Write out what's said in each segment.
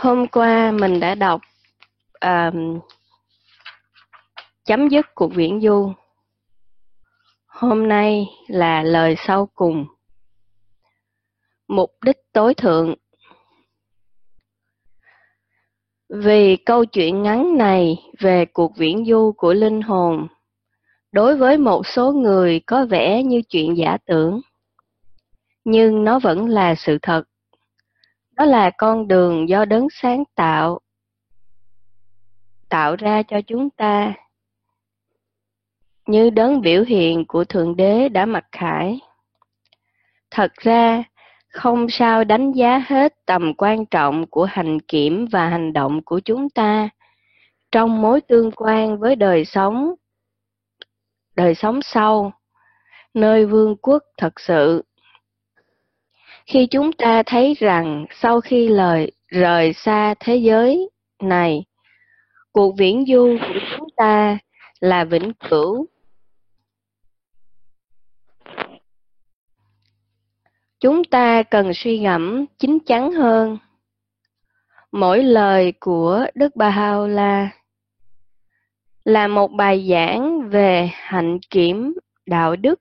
Hôm qua mình đã đọc um, chấm dứt cuộc viễn du. Hôm nay là lời sau cùng. Mục đích tối thượng Vì câu chuyện ngắn này về cuộc viễn du của linh hồn, đối với một số người có vẻ như chuyện giả tưởng, nhưng nó vẫn là sự thật. Đó là con đường do đấng sáng tạo tạo ra cho chúng ta như đấng biểu hiện của Thượng Đế đã mặc khải. Thật ra, không sao đánh giá hết tầm quan trọng của hành kiểm và hành động của chúng ta trong mối tương quan với đời sống đời sống sau nơi vương quốc thật sự khi chúng ta thấy rằng sau khi lời rời xa thế giới này, cuộc viễn du của chúng ta là vĩnh cửu. Chúng ta cần suy ngẫm chín chắn hơn. Mỗi lời của đức bà hao la là một bài giảng về hạnh kiểm đạo đức.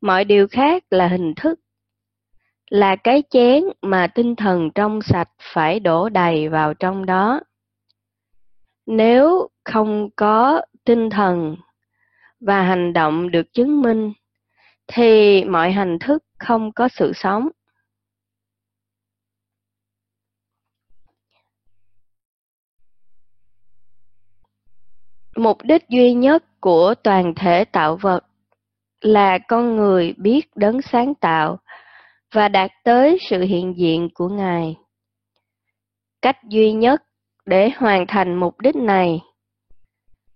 Mọi điều khác là hình thức là cái chén mà tinh thần trong sạch phải đổ đầy vào trong đó. Nếu không có tinh thần và hành động được chứng minh, thì mọi hành thức không có sự sống. Mục đích duy nhất của toàn thể tạo vật là con người biết đấng sáng tạo và đạt tới sự hiện diện của ngài. Cách duy nhất để hoàn thành mục đích này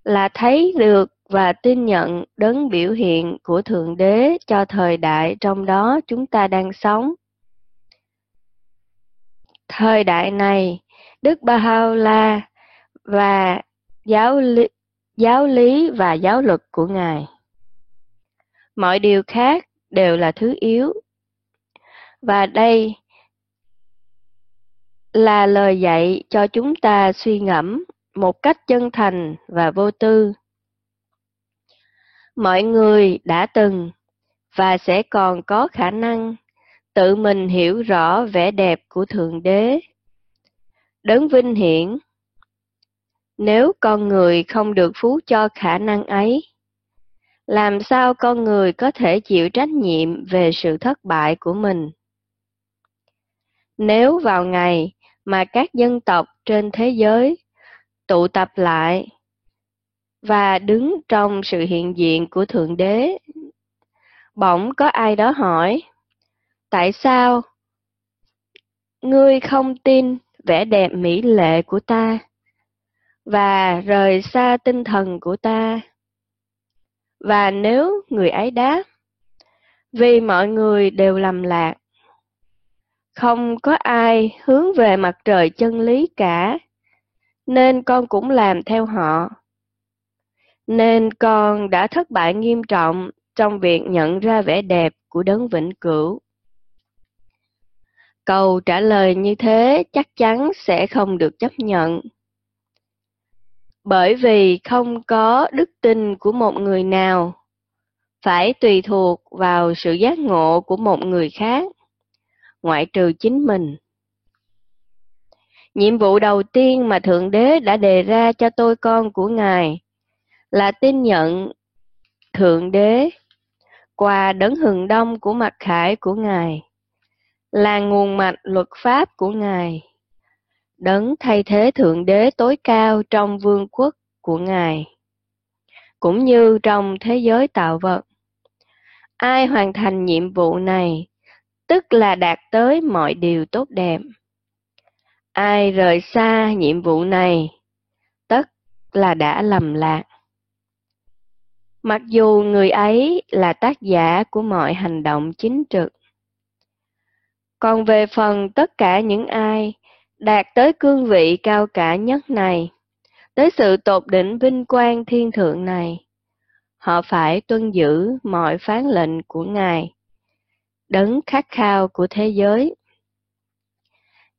là thấy được và tin nhận đấng biểu hiện của thượng đế cho thời đại trong đó chúng ta đang sống. Thời đại này đức baha'u'llah và giáo lý, giáo lý và giáo luật của ngài. Mọi điều khác đều là thứ yếu và đây là lời dạy cho chúng ta suy ngẫm một cách chân thành và vô tư. Mọi người đã từng và sẽ còn có khả năng tự mình hiểu rõ vẻ đẹp của thượng đế. Đấng vinh hiển, nếu con người không được phú cho khả năng ấy, làm sao con người có thể chịu trách nhiệm về sự thất bại của mình? Nếu vào ngày mà các dân tộc trên thế giới tụ tập lại và đứng trong sự hiện diện của thượng đế, bỗng có ai đó hỏi, tại sao ngươi không tin vẻ đẹp mỹ lệ của ta và rời xa tinh thần của ta? Và nếu người ấy đáp, vì mọi người đều lầm lạc không có ai hướng về mặt trời chân lý cả, nên con cũng làm theo họ. Nên con đã thất bại nghiêm trọng trong việc nhận ra vẻ đẹp của đấng vĩnh cửu. Câu trả lời như thế chắc chắn sẽ không được chấp nhận. Bởi vì không có đức tin của một người nào phải tùy thuộc vào sự giác ngộ của một người khác ngoại trừ chính mình. Nhiệm vụ đầu tiên mà thượng đế đã đề ra cho tôi con của ngài là tin nhận thượng đế qua đấng hừng đông của mặt khải của ngài, là nguồn mạch luật pháp của ngài, đấng thay thế thượng đế tối cao trong vương quốc của ngài, cũng như trong thế giới tạo vật. Ai hoàn thành nhiệm vụ này tức là đạt tới mọi điều tốt đẹp. Ai rời xa nhiệm vụ này, tất là đã lầm lạc. Mặc dù người ấy là tác giả của mọi hành động chính trực, còn về phần tất cả những ai đạt tới cương vị cao cả nhất này, tới sự tột đỉnh vinh quang thiên thượng này, họ phải tuân giữ mọi phán lệnh của ngài đấng khát khao của thế giới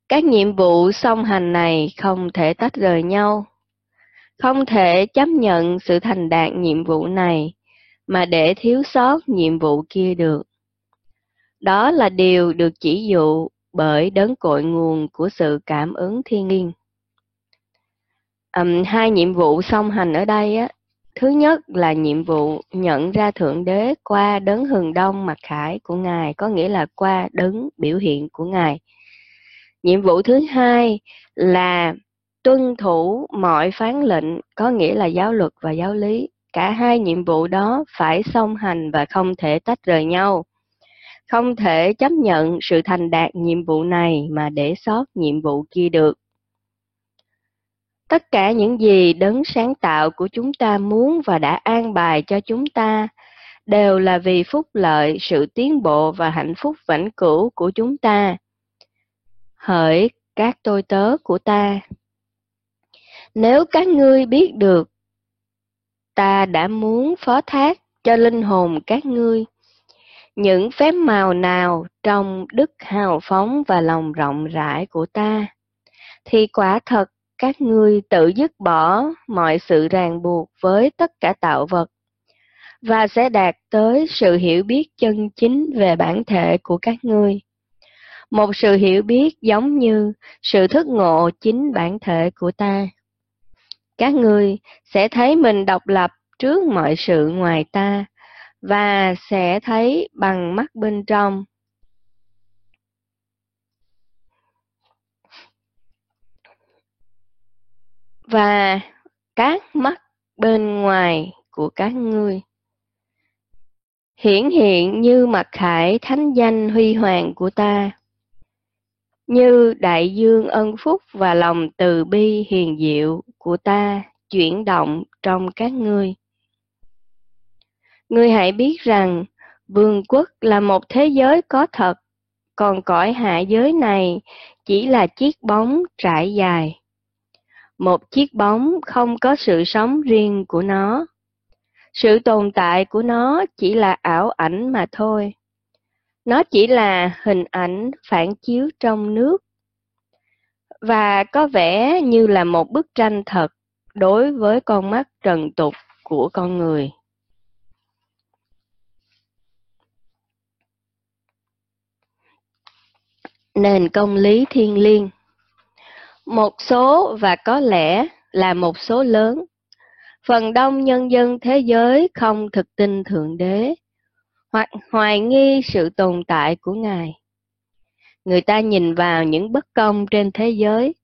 Các nhiệm vụ song hành này không thể tách rời nhau. Không thể chấp nhận sự thành đạt nhiệm vụ này mà để thiếu sót nhiệm vụ kia được. Đó là điều được chỉ dụ bởi đấng cội nguồn của sự cảm ứng thiên nhiên. Um, hai nhiệm vụ song hành ở đây á, thứ nhất là nhiệm vụ nhận ra thượng đế qua đấng hừng đông mặc khải của ngài, có nghĩa là qua đấng biểu hiện của ngài. Nhiệm vụ thứ hai là tuân thủ mọi phán lệnh, có nghĩa là giáo luật và giáo lý. Cả hai nhiệm vụ đó phải song hành và không thể tách rời nhau. Không thể chấp nhận sự thành đạt nhiệm vụ này mà để sót nhiệm vụ kia được. Tất cả những gì đấng sáng tạo của chúng ta muốn và đã an bài cho chúng ta đều là vì phúc lợi, sự tiến bộ và hạnh phúc vĩnh cửu của chúng ta. Hỡi các tôi tớ của ta, nếu các ngươi biết được, ta đã muốn phó thác cho linh hồn các ngươi những phép màu nào trong đức hào phóng và lòng rộng rãi của ta, thì quả thật các ngươi tự dứt bỏ mọi sự ràng buộc với tất cả tạo vật, và sẽ đạt tới sự hiểu biết chân chính về bản thể của các ngươi. Một sự hiểu biết giống như sự thức ngộ chính bản thể của ta. Các ngươi sẽ thấy mình độc lập trước mọi sự ngoài ta, và sẽ thấy bằng mắt bên trong. Và các mắt bên ngoài của các ngươi. Hiển hiện như mặt khải thánh danh huy hoàng của ta, như đại dương ân phúc và lòng từ bi hiền diệu của ta chuyển động trong các ngươi. Ngươi hãy biết rằng vương quốc là một thế giới có thật, còn cõi hạ giới này chỉ là chiếc bóng trải dài một chiếc bóng không có sự sống riêng của nó. Sự tồn tại của nó chỉ là ảo ảnh mà thôi. Nó chỉ là hình ảnh phản chiếu trong nước. Và có vẻ như là một bức tranh thật đối với con mắt trần tục của con người. Nền công lý thiên liêng một số, và có lẽ là một số lớn. Phần đông nhân dân thế giới không thực tin thượng đế, hoặc hoài nghi sự tồn tại của ngài. Người ta nhìn vào những bất công trên thế giới,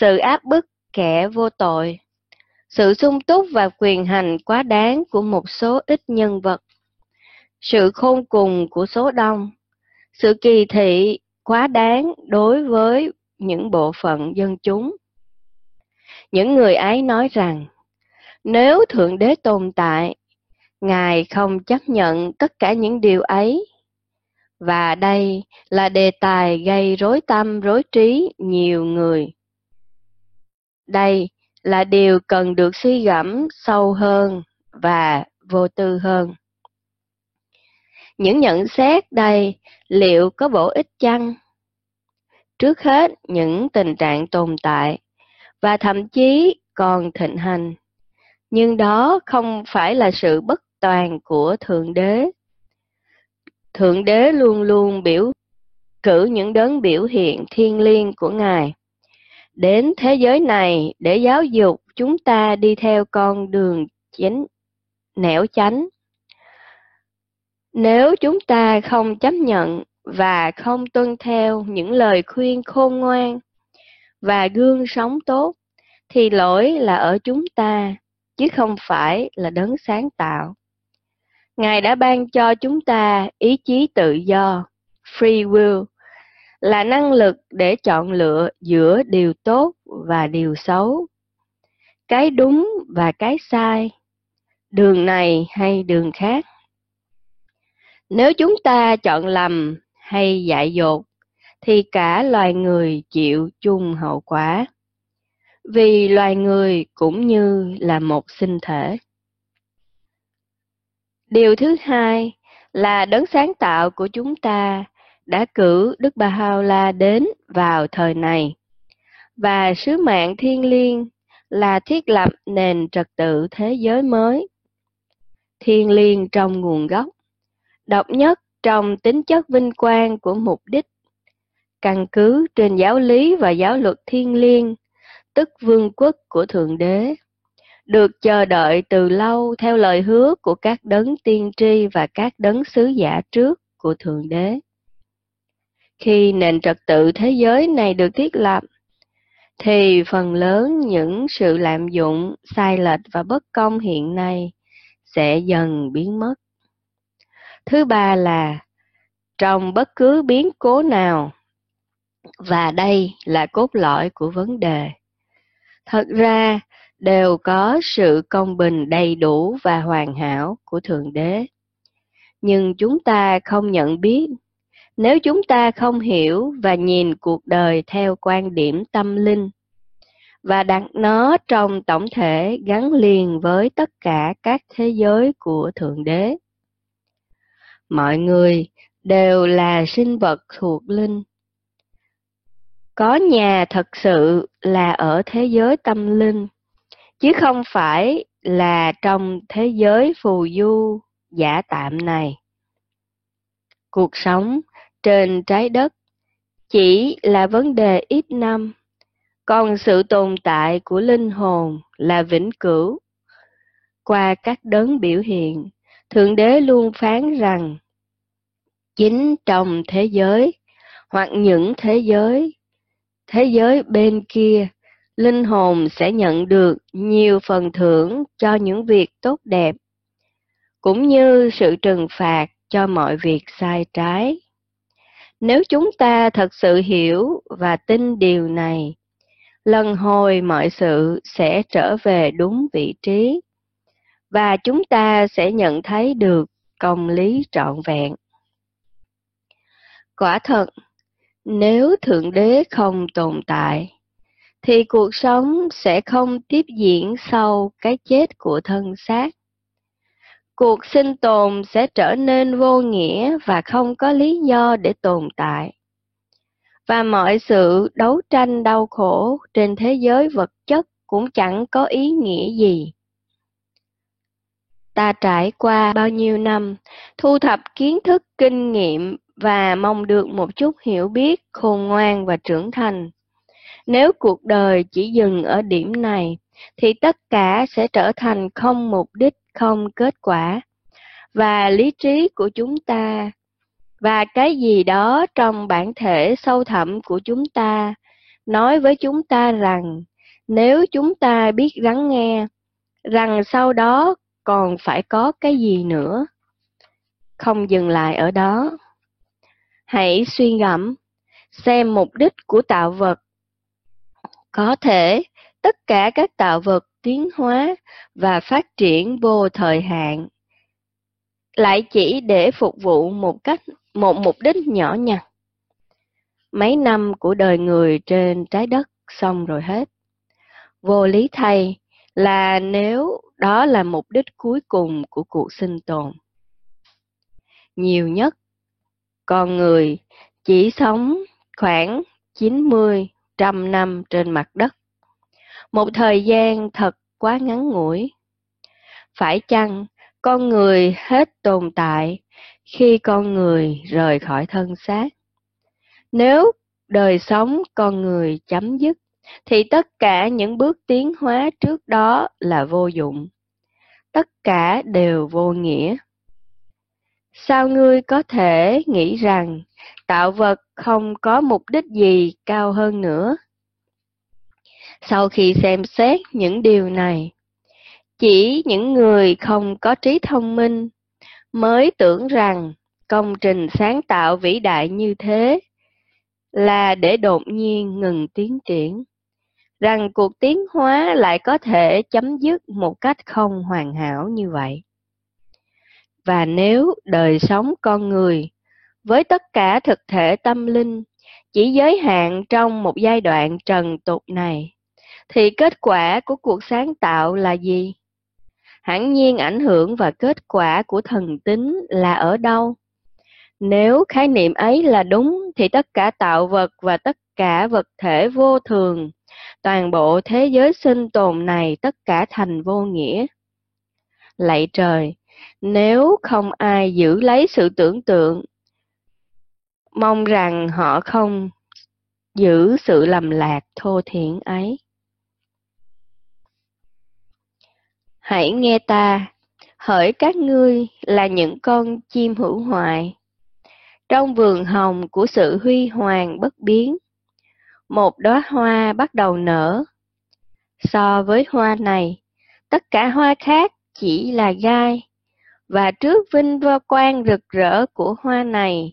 sự áp bức kẻ vô tội, sự sung túc và quyền hành quá đáng của một số ít nhân vật, sự khôn cùng của số đông, sự kỳ thị quá đáng đối với những bộ phận dân chúng. Những người ấy nói rằng, nếu thượng đế tồn tại, ngài không chấp nhận tất cả những điều ấy. Và đây là đề tài gây rối tâm, rối trí nhiều người. Đây là điều cần được suy gẫm sâu hơn và vô tư hơn. Những nhận xét đây liệu có bổ ích chăng? Trước hết những tình trạng tồn tại và thậm chí còn thịnh hành. Nhưng đó không phải là sự bất toàn của thượng đế. Thượng đế luôn luôn biểu, cử những đấng biểu hiện thiên liêng của ngài đến thế giới này để giáo dục chúng ta đi theo con đường chính nẻo chánh. Nếu chúng ta không chấp nhận và không tuân theo những lời khuyên khôn ngoan và gương sống tốt, thì lỗi là ở chúng ta, chứ không phải là đấng sáng tạo. Ngài đã ban cho chúng ta ý chí tự do, free will, là năng lực để chọn lựa giữa điều tốt và điều xấu, cái đúng và cái sai, đường này hay đường khác. Nếu chúng ta chọn lầm hay dại dột thì cả loài người chịu chung hậu quả. Vì loài người cũng như là một sinh thể. Điều thứ hai là đấng sáng tạo của chúng ta đã cử Đức Bà Hao La đến vào thời này, và sứ mạng thiên liêng là thiết lập nền trật tự thế giới mới. Thiên liêng trong nguồn gốc, độc nhất trong tính chất vinh quang của mục đích, căn cứ trên giáo lý và giáo luật thiên liêng, tức vương quốc của Thượng Đế, được chờ đợi từ lâu theo lời hứa của các đấng tiên tri và các đấng sứ giả trước của Thượng Đế. Khi nền trật tự thế giới này được thiết lập, thì phần lớn những sự lạm dụng, sai lệch và bất công hiện nay sẽ dần biến mất. Thứ ba là trong bất cứ biến cố nào, và đây là cốt lõi của vấn đề. Thật ra, đều có sự công bình đầy đủ và hoàn hảo của Thượng Đế. Nhưng chúng ta không nhận biết nếu chúng ta không hiểu và nhìn cuộc đời theo quan điểm tâm linh và đặt nó trong tổng thể gắn liền với tất cả các thế giới của thượng đế mọi người đều là sinh vật thuộc linh có nhà thật sự là ở thế giới tâm linh chứ không phải là trong thế giới phù du giả tạm này cuộc sống trên trái đất chỉ là vấn đề ít năm, còn sự tồn tại của linh hồn là vĩnh cửu. Qua các đấng biểu hiện, Thượng Đế luôn phán rằng chính trong thế giới hoặc những thế giới, thế giới bên kia, linh hồn sẽ nhận được nhiều phần thưởng cho những việc tốt đẹp, cũng như sự trừng phạt cho mọi việc sai trái. Nếu chúng ta thật sự hiểu và tin điều này, lần hồi mọi sự sẽ trở về đúng vị trí và chúng ta sẽ nhận thấy được công lý trọn vẹn. Quả thật, nếu Thượng Đế không tồn tại, thì cuộc sống sẽ không tiếp diễn sau cái chết của thân xác. Cuộc sinh tồn sẽ trở nên vô nghĩa và không có lý do để tồn tại. Và mọi sự đấu tranh đau khổ trên thế giới vật chất cũng chẳng có ý nghĩa gì ta trải qua bao nhiêu năm, thu thập kiến thức, kinh nghiệm và mong được một chút hiểu biết, khôn ngoan và trưởng thành. Nếu cuộc đời chỉ dừng ở điểm này, thì tất cả sẽ trở thành không mục đích, không kết quả. Và lý trí của chúng ta và cái gì đó trong bản thể sâu thẳm của chúng ta nói với chúng ta rằng, nếu chúng ta biết lắng nghe, rằng sau đó còn phải có cái gì nữa? Không dừng lại ở đó. Hãy suy ngẫm, xem mục đích của tạo vật. Có thể tất cả các tạo vật tiến hóa và phát triển vô thời hạn. Lại chỉ để phục vụ một cách, một mục đích nhỏ nhặt. Mấy năm của đời người trên trái đất xong rồi hết. Vô lý thay là nếu đó là mục đích cuối cùng của cuộc sinh tồn. Nhiều nhất, con người chỉ sống khoảng 90 trăm năm trên mặt đất. Một thời gian thật quá ngắn ngủi. Phải chăng con người hết tồn tại khi con người rời khỏi thân xác? Nếu đời sống con người chấm dứt thì tất cả những bước tiến hóa trước đó là vô dụng. Tất cả đều vô nghĩa. Sao ngươi có thể nghĩ rằng tạo vật không có mục đích gì cao hơn nữa? Sau khi xem xét những điều này, chỉ những người không có trí thông minh mới tưởng rằng công trình sáng tạo vĩ đại như thế là để đột nhiên ngừng tiến triển rằng cuộc tiến hóa lại có thể chấm dứt một cách không hoàn hảo như vậy. Và nếu đời sống con người với tất cả thực thể tâm linh chỉ giới hạn trong một giai đoạn trần tục này thì kết quả của cuộc sáng tạo là gì? Hẳn nhiên ảnh hưởng và kết quả của thần tính là ở đâu? Nếu khái niệm ấy là đúng thì tất cả tạo vật và tất cả vật thể vô thường, toàn bộ thế giới sinh tồn này tất cả thành vô nghĩa. Lạy trời, nếu không ai giữ lấy sự tưởng tượng, mong rằng họ không giữ sự lầm lạc thô thiển ấy. Hãy nghe ta, hỡi các ngươi là những con chim hữu hoại. Trong vườn hồng của sự huy hoàng bất biến, một đóa hoa bắt đầu nở. So với hoa này, tất cả hoa khác chỉ là gai, và trước vinh vô quang rực rỡ của hoa này,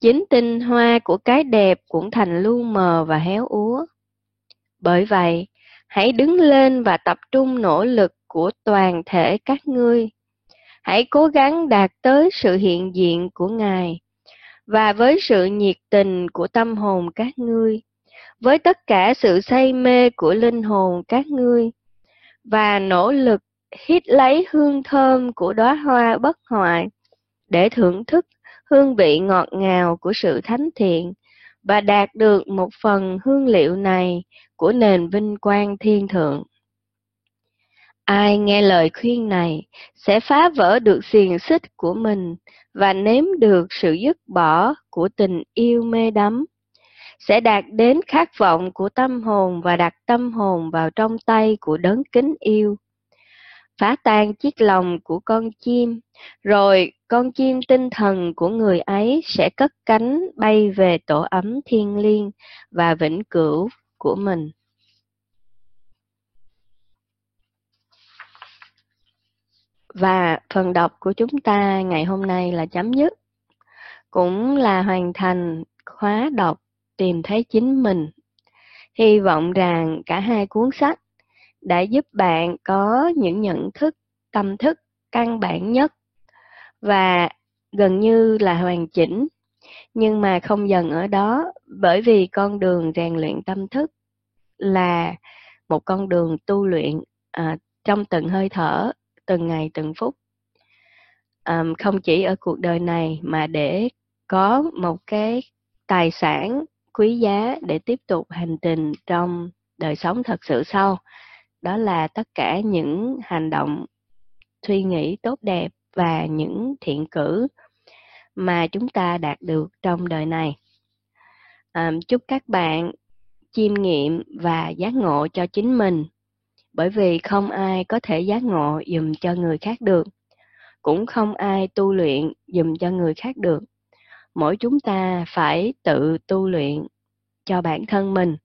chính tinh hoa của cái đẹp cũng thành lu mờ và héo úa. Bởi vậy, hãy đứng lên và tập trung nỗ lực của toàn thể các ngươi. Hãy cố gắng đạt tới sự hiện diện của Ngài và với sự nhiệt tình của tâm hồn các ngươi, với tất cả sự say mê của linh hồn các ngươi và nỗ lực hít lấy hương thơm của đóa hoa bất hoại để thưởng thức hương vị ngọt ngào của sự thánh thiện và đạt được một phần hương liệu này của nền vinh quang thiên thượng. Ai nghe lời khuyên này sẽ phá vỡ được xiềng xích của mình và nếm được sự dứt bỏ của tình yêu mê đắm, sẽ đạt đến khát vọng của tâm hồn và đặt tâm hồn vào trong tay của đấng kính yêu. Phá tan chiếc lòng của con chim, rồi con chim tinh thần của người ấy sẽ cất cánh bay về tổ ấm thiên liêng và vĩnh cửu của mình. Và phần đọc của chúng ta ngày hôm nay là chấm dứt, cũng là hoàn thành khóa đọc tìm thấy chính mình. Hy vọng rằng cả hai cuốn sách đã giúp bạn có những nhận thức, tâm thức căn bản nhất và gần như là hoàn chỉnh, nhưng mà không dần ở đó bởi vì con đường rèn luyện tâm thức là một con đường tu luyện à, trong từng hơi thở từng ngày từng phút à, không chỉ ở cuộc đời này mà để có một cái tài sản quý giá để tiếp tục hành trình trong đời sống thật sự sau. Đó là tất cả những hành động suy nghĩ tốt đẹp và những thiện cử mà chúng ta đạt được trong đời này. À, chúc các bạn chiêm nghiệm và giác ngộ cho chính mình bởi vì không ai có thể giác ngộ dùm cho người khác được cũng không ai tu luyện dùm cho người khác được mỗi chúng ta phải tự tu luyện cho bản thân mình.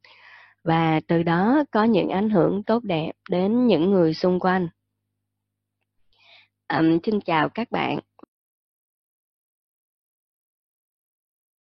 Và từ đó có những ảnh hưởng tốt đẹp đến những người xung quanh. Um, xin chào các bạn.